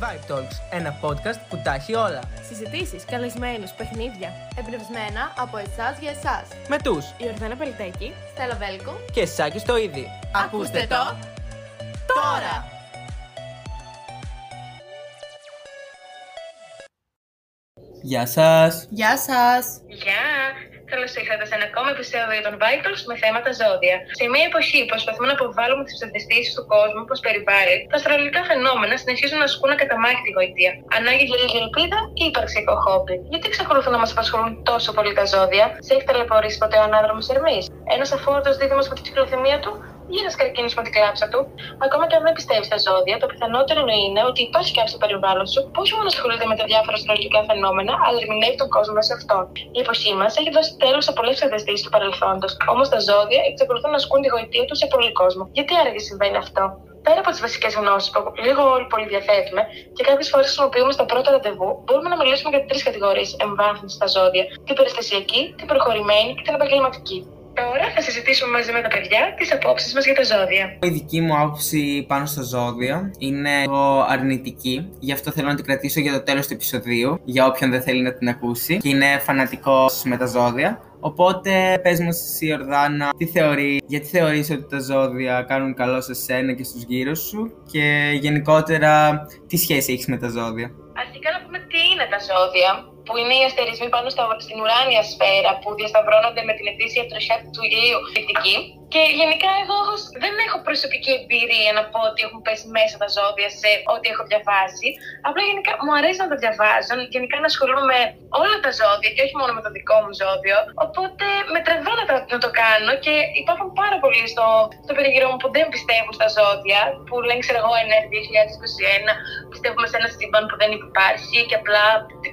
Vibe Talks, ένα podcast που τα έχει όλα. Συζητήσεις, καλεσμένους, παιχνίδια. Εμπνευσμένα από εσάς για εσάς. Με τους Ιορδάνα Πελτέκη. Στέλλα Βέλκο. και Σάκης το ίδι. Ακούστε το τώρα! Γεια σας. Γεια σας! Γεια! Καλώς ήρθατε σε ένα ακόμα επεισόδιο των Vitals με θέματα ζώδια. Σε μια εποχή που προσπαθούμε να αποβάλουμε τις ψευδεστήσεις του κόσμου που μα περιβάλλει, τα αστρολογικά φαινόμενα συνεχίζουν να ασκούν ακαταμάχητη τη γοητεία. Ανάγκη για λίγη ελπίδα ή υπαρξιακό χόμπι. Γιατί εξακολουθούν να μας απασχολούν τόσο πολύ τα ζώδια, σε έχει ταλαιπωρήσει ποτέ ο ανάδρομος Ερμής; Ένας αφόρτος δίδυμος με τη κυκλοθυμία του; Ή ένα καρκίνο με την κλάψα του. Ακόμα και αν δεν πιστεύεις στα ζώδια, το πιθανότερο είναι ότι υπάρχει κάποιος στο περιβάλλον σου που όχι μόνο ασχολείται με τα διάφορα αστρολογικά φαινόμενα, αλλά ερμηνεύει τον κόσμο μέσα σε αυτόν. Η εποχή μας έχει δώσει τέλος σε πολλές ψευδεστήσει του παρελθόντος. Όμως τα ζώδια εξακολουθούν να ασκούν τη γοητεία τους σε πολύ κόσμο. Γιατί άραγε συμβαίνει αυτό; Πέρα από τις βασικές γνώσεις που λίγο όλοι πολύ διαθέτουμε και κάποιες φορές χρησιμοποιούμε στα πρώτα ραντεβού, μπορούμε να μιλήσουμε για τρεις κατηγορίες εμβάθυνσης στα ζώδια: την περιστασιακή, την προχωρημένη και την επαγγελματική. Τώρα θα συζητήσουμε μαζί με τα παιδιά τις απόψεις μας για τα ζώδια. Η δική μου άποψη πάνω στα ζώδια είναι λίγο αρνητική. Γι' αυτό θέλω να την κρατήσω για το τέλος του επεισοδίου, για όποιον δεν θέλει να την ακούσει. Και είναι φανατικός με τα ζώδια. Οπότε πες μας εσύ Ορδάνα, τι θεωρεί, γιατί θεωρείς ότι τα ζώδια κάνουν καλό σε σένα και στους γύρω σου; Και γενικότερα τι σχέση έχεις με τα ζώδια; Αρχικά να πούμε τι είναι τα ζώδια, που είναι οι αστερισμοί πάνω στα, στην ουράνια σφαίρα που διασταυρώνονται με την ετήσια τροχιά του ηλίου δυτική. Και γενικά εγώ ως- δεν έχω προσωπική εμπειρία να πω ότι έχουν πέσει μέσα τα ζώδια σε ό,τι έχω διαβάσει. Απλά γενικά μου αρέσει να τα διαβάζω, γενικά να ασχολούμαι με όλα τα ζώδια και όχι μόνο με το δικό μου ζώδιο. Οπότε με τραβά να, τα- να το κάνω και υπάρχουν πάρα πολλοί στο, στο περιγυρό μου που δεν πιστεύουν στα ζώδια, που λένε ξέρω εγώ ενέργεια 2021, πιστεύουμε σε ένα σύμπαν που δεν υπάρχει και απλά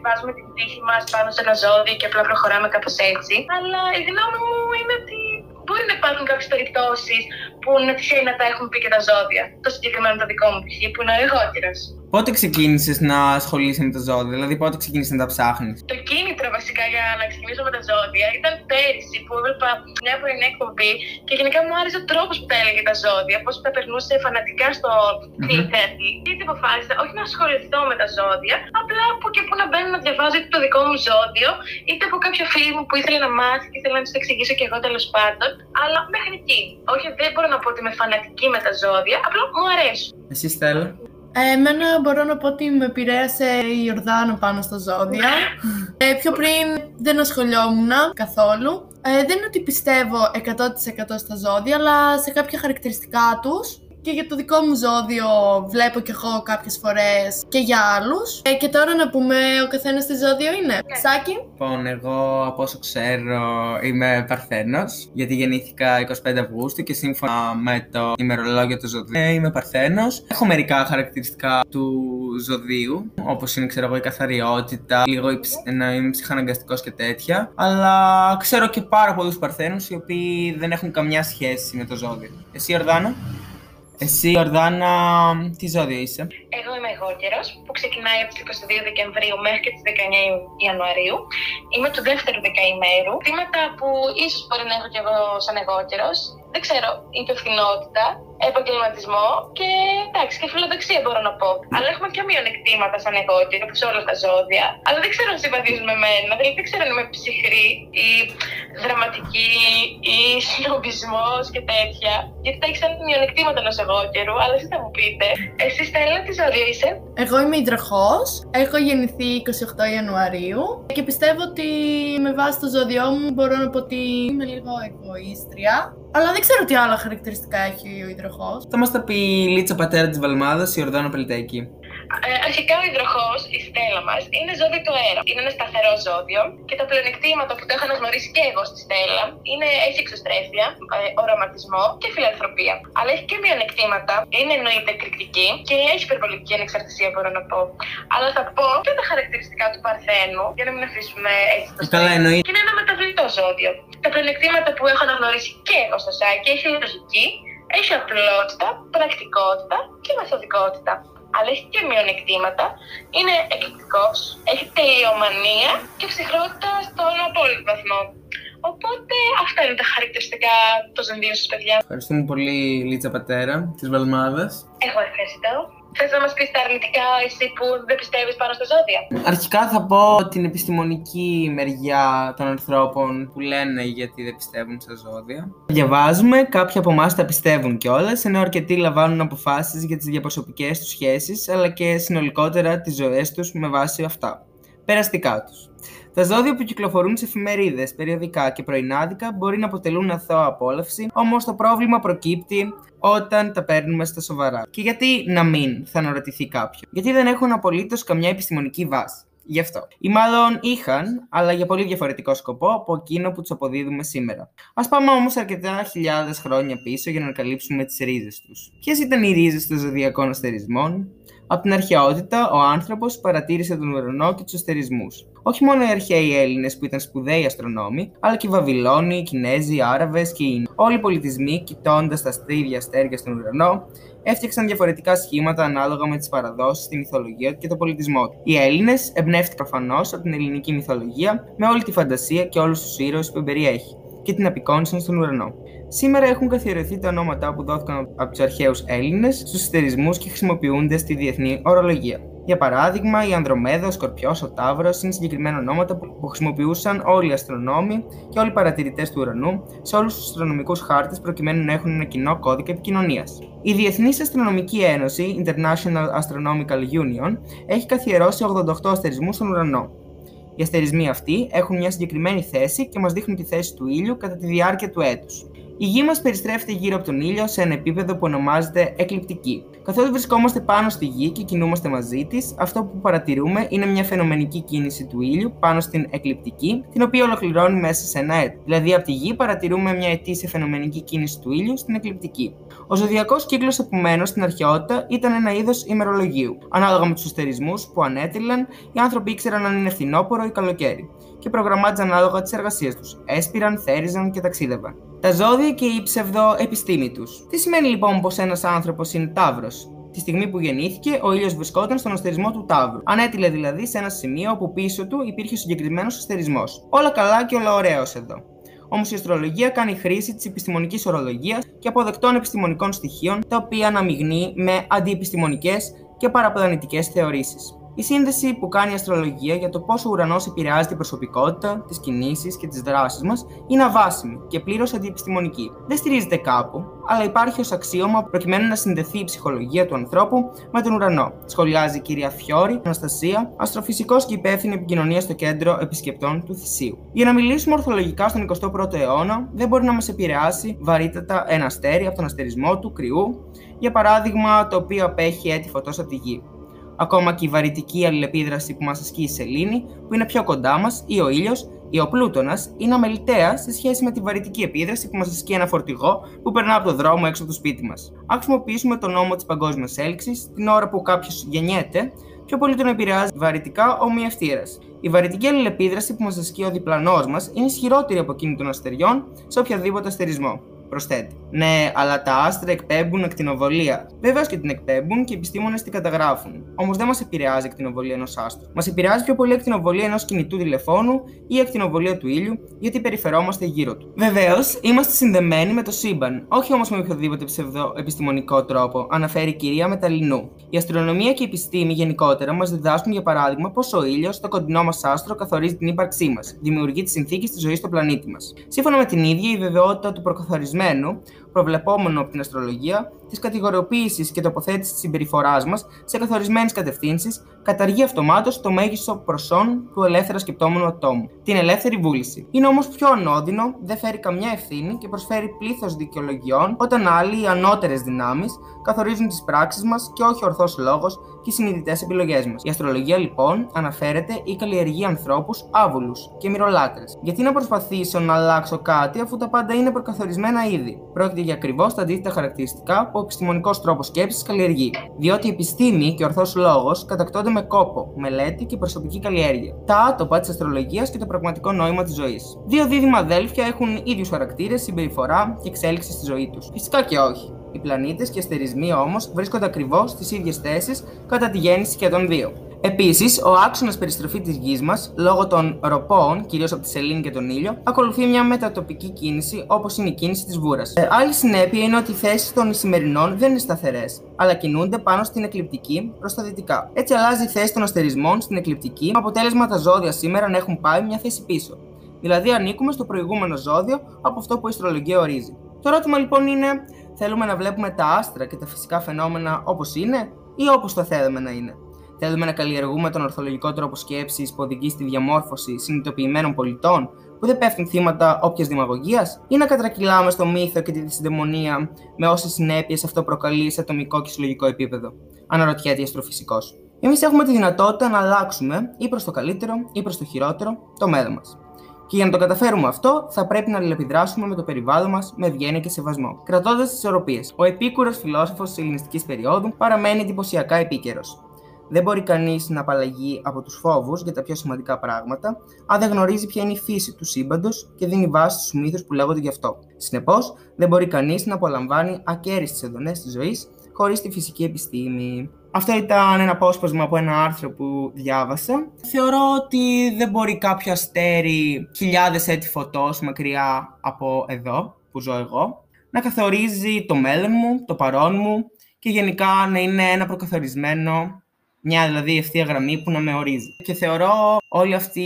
βάζουμε την τύχη μας πάνω σε ένα ζώδιο και απλά προχωράμε κάπως έτσι. Αλλά η γνώμη μου είναι ότι μπορεί να υπάρχουν κάποιες περιπτώσεις που να τυχαίνει να τα έχουν πει και τα ζώδια. Το συγκεκριμένο το δικό μου π.χ. που είναι ο εγώκυρο. Πότε ξεκίνησες να ασχολείσαι με τα ζώδια, δηλαδή πότε ξεκίνησες να τα ψάχνεις; Το κίνητρο βασικά για να ξεκινήσω με τα ζώδια ήταν πέρυσι που έβλεπα μια πρωινή εκπομπή και γενικά μου άρεσε ο τρόπος που τα έλεγε τα ζώδια, πώς τα περνούσε φανατικά στο ίντερνετ. Και έτσι αποφάσισα όχι να ασχοληθώ με τα ζώδια, απλά που και που να μπαίνω να διαβάζω είτε το δικό μου ζώδιο, είτε από κάποιο φίλο μου που ήθελε να μάθει και ήθελα να του το εξηγήσω και εγώ τέλος πάντων. Αλλά μέχρι εκεί. Όχι, δεν μπορώ να πω ότι είμαι φανατική με τα ζώδια, απλά μου αρέσουν. Εσύ Στέλλα; Ε, εμένα μπορώ να πω ότι με επηρέασε η Ιορδάνο πάνω στα ζώδια. Ε, πιο πριν δεν ασχολιόμουν καθόλου. Ε, δεν είναι ότι πιστεύω 100% στα ζώδια, αλλά σε κάποια χαρακτηριστικά τους. Και για το δικό μου ζώδιο βλέπω κι εγώ κάποιες φορές και για άλλους. Ε, και τώρα να πούμε ο καθένας τι ζώδιο είναι. Σάκη. Λοιπόν, εγώ από όσο ξέρω είμαι Παρθένος, γιατί γεννήθηκα 25 Αυγούστου και σύμφωνα με το ημερολόγιο του ζωδίου ε, είμαι Παρθένος. Έχω μερικά χαρακτηριστικά του ζωδίου, όπως είναι ξέρω εγώ η καθαριότητα, λίγο η ψ- να είμαι ψυχαναγκαστικός και τέτοια, αλλά ξέρω και πάρα πολλούς Παρθένους οι οποίοι δεν έχουν καμιά σχέση με το ζώδιο. Εσύ Ορδάνα; Εσύ Ορδάνα, τι ζώδιο είσαι; Εγώ είμαι εγώ που ξεκινάει από τις 22 Δεκεμβρίου μέχρι και τι 19 Ιανουαρίου. Είμαι του δεύτερου δεκαημέρου. Θύματα που ίσως μπορεί να έχω κι εγώ σαν εγώ δεν ξέρω, υπευθυνότητα, επαγγελματισμό και εντάξει, και φιλοδοξία μπορώ να πω. Αλλά έχουμε και μειονεκτήματα σαν εγώ όπως όλα τα ζώδια. Αλλά δεν ξέρω αν συμβαδίζουν με μένα. Δηλαδή δεν ξέρω αν είμαι ψυχρή ή δραματική ή συνομπισμό και τέτοια. Γιατί τα έχεις σαν μειονεκτήματα ενός εγώ αλλά εσεί θα μου πείτε. Εσύ Στέλλα, τι ζώδιο είσαι. Εγώ είμαι υδροχός, έχω γεννηθεί 28 Ιανουαρίου και πιστεύω ότι με βάση το ζώδιό μου μπορώ να πω ότι είμαι λίγο εγωίστρια. Αλλά δεν ξέρω τι άλλα χαρακτηριστικά έχει ο υδροχός. Θα μας τα πει η Λίτσα πατέρα της Βαλμάδας, η Ορδάνα Πελτέκη. Ε, αρχικά ο υδροχός, η στέλα μας, είναι ζώδιο του αέρα. Είναι ένα σταθερό ζώδιο και τα πλεονεκτήματα που το έχω αναγνωρίσει και εγώ στη στέλα είναι έχει εξωστρέφεια, ε, οραματισμό και φιλανθρωπία. Αλλά έχει και μειονεκτήματα. Είναι εννοείται εκρηκτική και έχει υπερβολική ανεξαρτησία, μπορώ να πω. Αλλά θα πω και τα χαρακτηριστικά του Παρθένου, για να μην αφήσουμε έτσι το Ε, Καλά, στέλα. εννοεί. Και είναι ένα μεταβλητό ζώδιο. Τα πλεονεκτήματα που έχω αναγνωρίσει και εγώ στο σάκι έχει λογική, έχει απλότητα, πρακτικότητα και μεθοδικότητα. Αλλά έχει και μειονεκτήματα. Είναι εκπληκτικός, έχει τελειομανία και ψυχρότητα στον απόλυτο βαθμό. Οπότε αυτά είναι τα χαρακτηριστικά των ζωδίων σας, παιδιά. Ευχαριστούμε πολύ, Λίτσα Πατέρα, της Βαλμάδας. Εγώ ευχαριστώ. Θες να μας πεις τα αρνητικά, εσύ που δεν πιστεύεις πάνω στα ζώδια; Αρχικά θα πω την επιστημονική μεριά των ανθρώπων που λένε γιατί δεν πιστεύουν στα ζώδια. Διαβάζουμε, κάποιοι από εμάς τα πιστεύουν κιόλας, ενώ αρκετοί λαμβάνουν αποφάσεις για τις διαπροσωπικές τους σχέσεις, αλλά και συνολικότερα τις ζωές τους με βάση αυτά. Περαστικά τους. Τα ζώδια που κυκλοφορούν σε εφημερίδες, περιοδικά και πρωινάδικα μπορεί να αποτελούν αθώα απόλαυση, όμως το πρόβλημα προκύπτει όταν τα παίρνουμε στα σοβαρά. Και γιατί να μην, θα αναρωτηθεί κάποιος. Γιατί δεν έχουν απολύτως καμιά επιστημονική βάση. Γι' αυτό. Ή μάλλον είχαν, αλλά για πολύ διαφορετικό σκοπό από εκείνο που τους αποδίδουμε σήμερα. Α πάμε όμως αρκετά χιλιάδες χρόνια πίσω για να καλύψουμε τις ρίζες τους. Ποιες ήταν οι ρίζες των ζωδιακών αστερισμών, από την αρχαιότητα, ο άνθρωπος παρατήρησε τον ουρανό και τους αστερισμούς. Όχι μόνο οι αρχαίοι Έλληνες που ήταν σπουδαίοι αστρονόμοι, αλλά και οι Βαβυλώνοι, οι Κινέζοι, οι Άραβες και οι Όλοι οι πολιτισμοί, κοιτώντας τα στρίδια αστέρια στον ουρανό, έφτιαξαν διαφορετικά σχήματα ανάλογα με τις παραδόσεις, τη μυθολογία και τον πολιτισμό του. Οι Έλληνες εμπνεύτηκαν προφανώς από την ελληνική μυθολογία με όλη τη φαντασία και όλους τους ήρωες που περιέχει και την απεικόνισαν στον ουρανό. Σήμερα έχουν καθιερωθεί τα ονόματα που δόθηκαν από τους αρχαίους Έλληνες στους στερισμού και χρησιμοποιούνται στη διεθνή ορολογία. Για παράδειγμα, η Ανδρομέδα, ο Σκορπιός, ο Ταύρος είναι συγκεκριμένα ονόματα που χρησιμοποιούσαν όλοι οι αστρονόμοι και όλοι οι παρατηρητές του ουρανού σε όλους τους αστρονομικούς χάρτες προκειμένου να έχουν ένα κοινό κώδικα επικοινωνίας. Η Διεθνής Αστρονομική Ένωση, International Astronomical Union, έχει καθιερώσει 88 αστερισμούς στον ουρανό. Οι αστερισμοί αυτοί έχουν μια συγκεκριμένη θέση και μας δείχνουν τη θέση του ήλιου κατά τη διάρκεια του έτους. Η γη μας περιστρέφεται γύρω από τον ήλιο σε ένα επίπεδο που ονομάζεται εκλειπτική. Καθότι βρισκόμαστε πάνω στη γη και κινούμαστε μαζί της, αυτό που παρατηρούμε είναι μια φαινομενική κίνηση του ήλιου πάνω στην εκλειπτική, την οποία ολοκληρώνει μέσα σε ένα έτος. Δηλαδή, από τη γη παρατηρούμε μια ετήσια φαινομενική κίνηση του ήλιου στην εκλειπτική. Ο ζωδιακός κύκλος, επομένως, στην αρχαιότητα ήταν ένα είδος ημερολογίου. Ανάλογα με τους αστερισμούς που ανέτειλαν, οι άνθρωποι ήξεραν αν είναι φθινόπωρο ή καλοκαίρι και προγραμμάτιζαν ανάλογα τις εργασίες τους. Έσπηραν, θέριζαν και ταξίδευαν. Τα ζώδια και η ψευδοεπιστήμη τους. Τι σημαίνει λοιπόν πως ένας άνθρωπος είναι τάβρος; Τη στιγμή που γεννήθηκε, ο ήλιος βρισκόταν στον αστερισμό του Ταύρου. Ανέτειλε δηλαδή σε ένα σημείο όπου πίσω του υπήρχε ο συγκεκριμένος αστερισμός. Όλα καλά και όλα ωραίο εδώ. Όμως η αστρολογία κάνει χρήση της επιστημονικής ορολογίας και αποδεκτών επιστημονικών στοιχείων, τα οποία αναμειγνύει με αντιεπιστημονικές και παραπλανητικές θεωρήσεις. Η σύνδεση που κάνει η αστρολογία για το πόσο ο ουρανός επηρεάζει την προσωπικότητα, τις κινήσεις και τις δράσεις μας είναι αβάσιμη και πλήρως αντιεπιστημονική. Δεν στηρίζεται κάπου, αλλά υπάρχει ως αξίωμα προκειμένου να συνδεθεί η ψυχολογία του ανθρώπου με τον ουρανό. Σχολιάζει η κυρία Φιόρη, Αναστασία, αστροφυσικός και υπεύθυνη επικοινωνία στο κέντρο επισκεπτών του Θησίου. Για να μιλήσουμε ορθολογικά στον 21ο αιώνα, δεν μπορεί να μας επηρεάσει βαρύτατα ένα αστέρι από τον αστερισμό του κρυού, για παράδειγμα το οποίο απέχει έτη φωτός από τη γη. Ακόμα και η βαρυτική αλληλεπίδραση που μας ασκεί η Σελήνη, που είναι πιο κοντά μας, ή ο ήλιος ή ο Πλούτονα, είναι αμεληταία σε σχέση με τη βαρυτική επίδραση που μας ασκεί ένα φορτηγό που περνά από το δρόμο έξω από το σπίτι μας. Αν χρησιμοποιήσουμε τον νόμο της παγκόσμιας έλξης, την ώρα που κάποιος γεννιέται, πιο πολύ τον επηρεάζει βαρυτικά ο μη Η βαρυτική αλληλεπίδραση που μας ασκεί ο διπλανός μας είναι ισχυρότερη από εκείνη των αστεριών σε οποιαδήποτε αστερισμό προσθέτει. Ναι, αλλά τα άστρα εκπέμπουν ακτινοβολία. Βέβαια και την εκπέμπουν και οι επιστήμονες την καταγράφουν. Όμως δεν μας επηρεάζει η ακτινοβολία ενός άστρου. Μας επηρεάζει πιο πολύ η ακτινοβολία ενός κινητού τηλεφώνου ή η ακτινοβολία του ήλιου, γιατί περιφερόμαστε γύρω του. Βεβαίως, είμαστε συνδεμένοι με το σύμπαν, όχι όμως με οποιοδήποτε ψευδοεπιστημονικό τρόπο, αναφέρει η κυρία Μεταλλινού. Η αστρονομία και η επιστήμη γενικότερα μας διδάσκουν για παράδειγμα πω ο ήλιος, το κοντινό μας άστρο, καθορίζει την ύπαρξή μας, δημιουργεί τις συνθήκες της ζωής στο πλανήτη μας. Σύμφωνα με την ίδια, η βεβαιότητα του προκαθορισμένου προβλεπόμενο από την αστρολογία, της κατηγοριοποίησης και τοποθέτησης της συμπεριφοράς μας σε καθορισμένες κατευθύνσεις, καταργεί αυτομάτως το μέγιστο προσόν του ελεύθερα σκεπτόμενου ατόμου, την ελεύθερη βούληση. Είναι όμως πιο ανώδυνο, δεν φέρει καμιά ευθύνη και προσφέρει πλήθος δικαιολογιών όταν άλλοι, οι ανώτερες δυνάμεις, καθορίζουν τις πράξεις μας και όχι ορθός λόγος και οι συνειδητές επιλογές μας. Η αστρολογία λοιπόν αναφέρεται ή καλλιεργεί ανθρώπους άβουλους και μυρολάτρε. Γιατί να προσπαθήσω να αλλάξω κάτι αφού τα πάντα είναι προκαθορισμένα ήδη. Πρόκειται για ακριβώς τα αντίθετα χαρακτηριστικά που ο επιστημονικός τρόπος σκέψης καλλιεργεί. Διότι η επιστήμη και ο ορθός λόγος κατακτώνται με κόπο, μελέτη και προσωπική καλλιέργεια. Τα άτοπα της αστρολογίας και το πραγματικό νόημα της ζωής. Δύο δίδυμα αδέλφια έχουν ίδιους χαρακτήρες, συμπεριφορά και εξέλιξη στη ζωή τους. Φυσικά και όχι. Οι πλανήτες και αστερισμοί όμως βρίσκονται ακριβώς στις ίδιες θέσεις κατά τη γέννηση και των δύο. Επίσης, ο άξονας περιστροφή της γης μας, λόγω των ροπών, κυρίως από τη σελήνη και τον ήλιο, ακολουθεί μια μετατοπική κίνηση όπως είναι η κίνηση της βούρας. Ε, άλλη συνέπεια είναι ότι οι θέσεις των Ισημερινών δεν είναι σταθερές, αλλά κινούνται πάνω στην εκλειπτική προς τα δυτικά. Έτσι, αλλάζει η θέση των αστερισμών στην εκλειπτική, με αποτέλεσμα τα ζώδια σήμερα να έχουν πάει μια θέση πίσω. Δηλαδή, ανήκουμε στο προηγούμενο ζώδιο από αυτό που η αστρολογία ορίζει. Το ερώτημα λοιπόν είναι, θέλουμε να βλέπουμε τα άστρα και τα φυσικά φαινόμενα όπως είναι ή όπως θα θέλαμε να είναι; Θέλουμε να καλλιεργούμε τον ορθολογικό τρόπο σκέψης που οδηγεί στη διαμόρφωση συνειδητοποιημένων πολιτών που δεν πέφτουν θύματα όποιας δημαγωγίας, ή να κατρακυλάμε στο μύθο και τη δυσυντεμονία με όσες συνέπειες αυτό προκαλεί σε ατομικό και συλλογικό επίπεδο. Αναρωτιέται η αστροφυσικός. Εμείς έχουμε τη δυνατότητα να αλλάξουμε ή προς το καλύτερο ή προς το χειρότερο το μέλλον μας. Και για να το καταφέρουμε αυτό, θα πρέπει να αλληλεπιδράσουμε με το περιβάλλον μας με ευγένεια και σεβασμό, κρατώντας τις ισορροπίες. Ο επίκουρος φιλόσοφος της ελληνιστικής περίοδου παραμένει εντυπωσιακά επίκαιρος. Δεν μπορεί κανείς να απαλλαγεί από τους φόβους για τα πιο σημαντικά πράγματα, αν δεν γνωρίζει ποια είναι η φύση του σύμπαντος και δίνει βάση στους μύθους που λέγονται γι' αυτό. Συνεπώς, δεν μπορεί κανείς να απολαμβάνει ακέριστες εντονέ της ζωής χωρίς τη φυσική επιστήμη. Αυτό ήταν ένα απόσπασμα από ένα άρθρο που διάβασα. Θεωρώ ότι δεν μπορεί κάποιο αστέρι χιλιάδες έτη φωτός μακριά από εδώ που ζω εγώ να καθορίζει το μέλλον μου, το παρόν μου και γενικά να είναι ένα προκαθορισμένο μια δηλαδή ευθεία γραμμή που να με ορίζει. Και θεωρώ όλη αυτή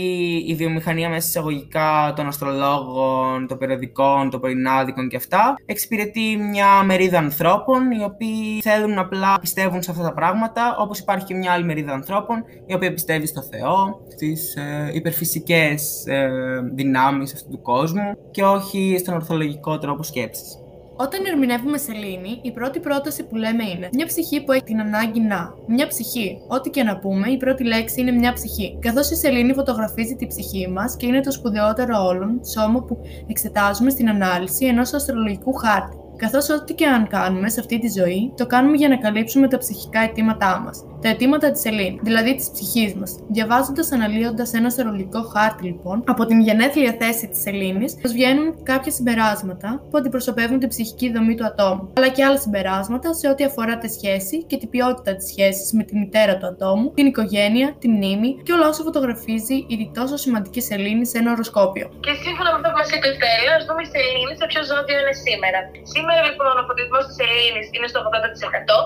η βιομηχανία μέσα εισαγωγικά των αστρολόγων, των περιοδικών, των πρωινάδικων και αυτά εξυπηρετεί μια μερίδα ανθρώπων οι οποίοι θέλουν απλά πιστεύουν σε αυτά τα πράγματα, όπως υπάρχει και μια άλλη μερίδα ανθρώπων η οποία πιστεύει στο Θεό, στις ε, υπερφυσικές ε, δυνάμεις αυτού του κόσμου και όχι στον ορθολογικό τρόπο σκέψης. Όταν ερμηνεύουμε σελήνη, η πρώτη πρόταση που λέμε είναι μια ψυχή που έχει την ανάγκη να. Μια ψυχή. Ό,τι και να πούμε, η πρώτη λέξη είναι μια ψυχή. Καθώς η σελήνη φωτογραφίζει τη ψυχή μας και είναι το σπουδαιότερο όλων σώμα που εξετάζουμε στην ανάλυση ενός αστρολογικού χάρτη. Καθώς ό,τι και αν κάνουμε σε αυτή τη ζωή, το κάνουμε για να καλύψουμε τα ψυχικά αιτήματά μας. Τα αιτήματα της Σελήνη, δηλαδή της ψυχής μας. Διαβάζοντας, αναλύοντας ένα αστρολογικό χάρτη, λοιπόν, από την γενέθλια θέση της Σελήνη, μας βγαίνουν κάποια συμπεράσματα που αντιπροσωπεύουν την ψυχική δομή του ατόμου, αλλά και άλλα συμπεράσματα σε ό,τι αφορά τη σχέση και την ποιότητα της σχέσης με τη μητέρα του ατόμου, την οικογένεια, τη μνήμη και όλα όσα φωτογραφίζει η τόσο σημαντική Σελήνη σε ένα οροσκόπιο. Και σύμφωνα με αυτό που μας είπε η Στέλλα, ας δούμε η Σελήνη σε ποιο ζώδιο είναι σήμερα. Σήμερα λοιπόν ο φωτισμός της Σελήνη είναι στο 80%.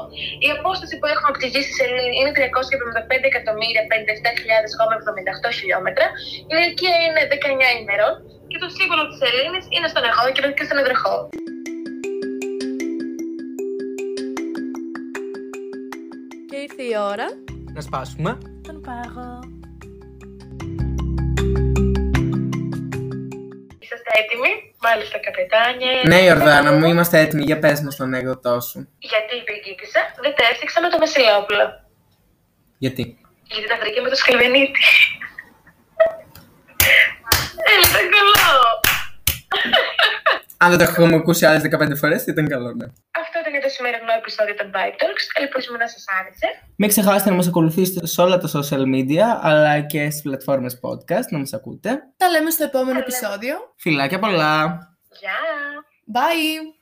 Η απόσταση που έχουμε από τη γη στη Σελήνη είναι 375.057.078 χιλιόμετρα. Η ηλικία είναι 19 ημερών και το σύμβολο της Σελήνη είναι στον Εγώκερο και στον Εδρεχό. Και ήρθε η ώρα Να σπάσουμε. τον πάγο. Είσαστε έτοιμοι, μάλιστα καπετάνιε. Ναι, Ιορδάνα μου, είμαστε έτοιμοι. Για πες μας τον ανέκδοτό σου. Γιατί η Πεγκίκησα δεν τα έφτιαξα με το Βασιλόπουλο. Γιατί; Γιατί τα βρήκε με το Σκλεβενίτη. Έλα, ήταν καλό. Αν δεν το έχουμε ακούσει άλλες 15 φορές, ήταν καλό, ναι. Αυτό ήταν για το σημερινό επεισόδιο των Vibe Talks. Ελπίζουμε να σας άρεσε. Μην ξεχάσετε να μας ακολουθήσετε σε όλα τα social media, αλλά και στις πλατφόρμες podcast, να μας ακούτε. Τα λέμε στο επόμενο επεισόδιο. Φιλάκια πολλά! Γεια! Bye!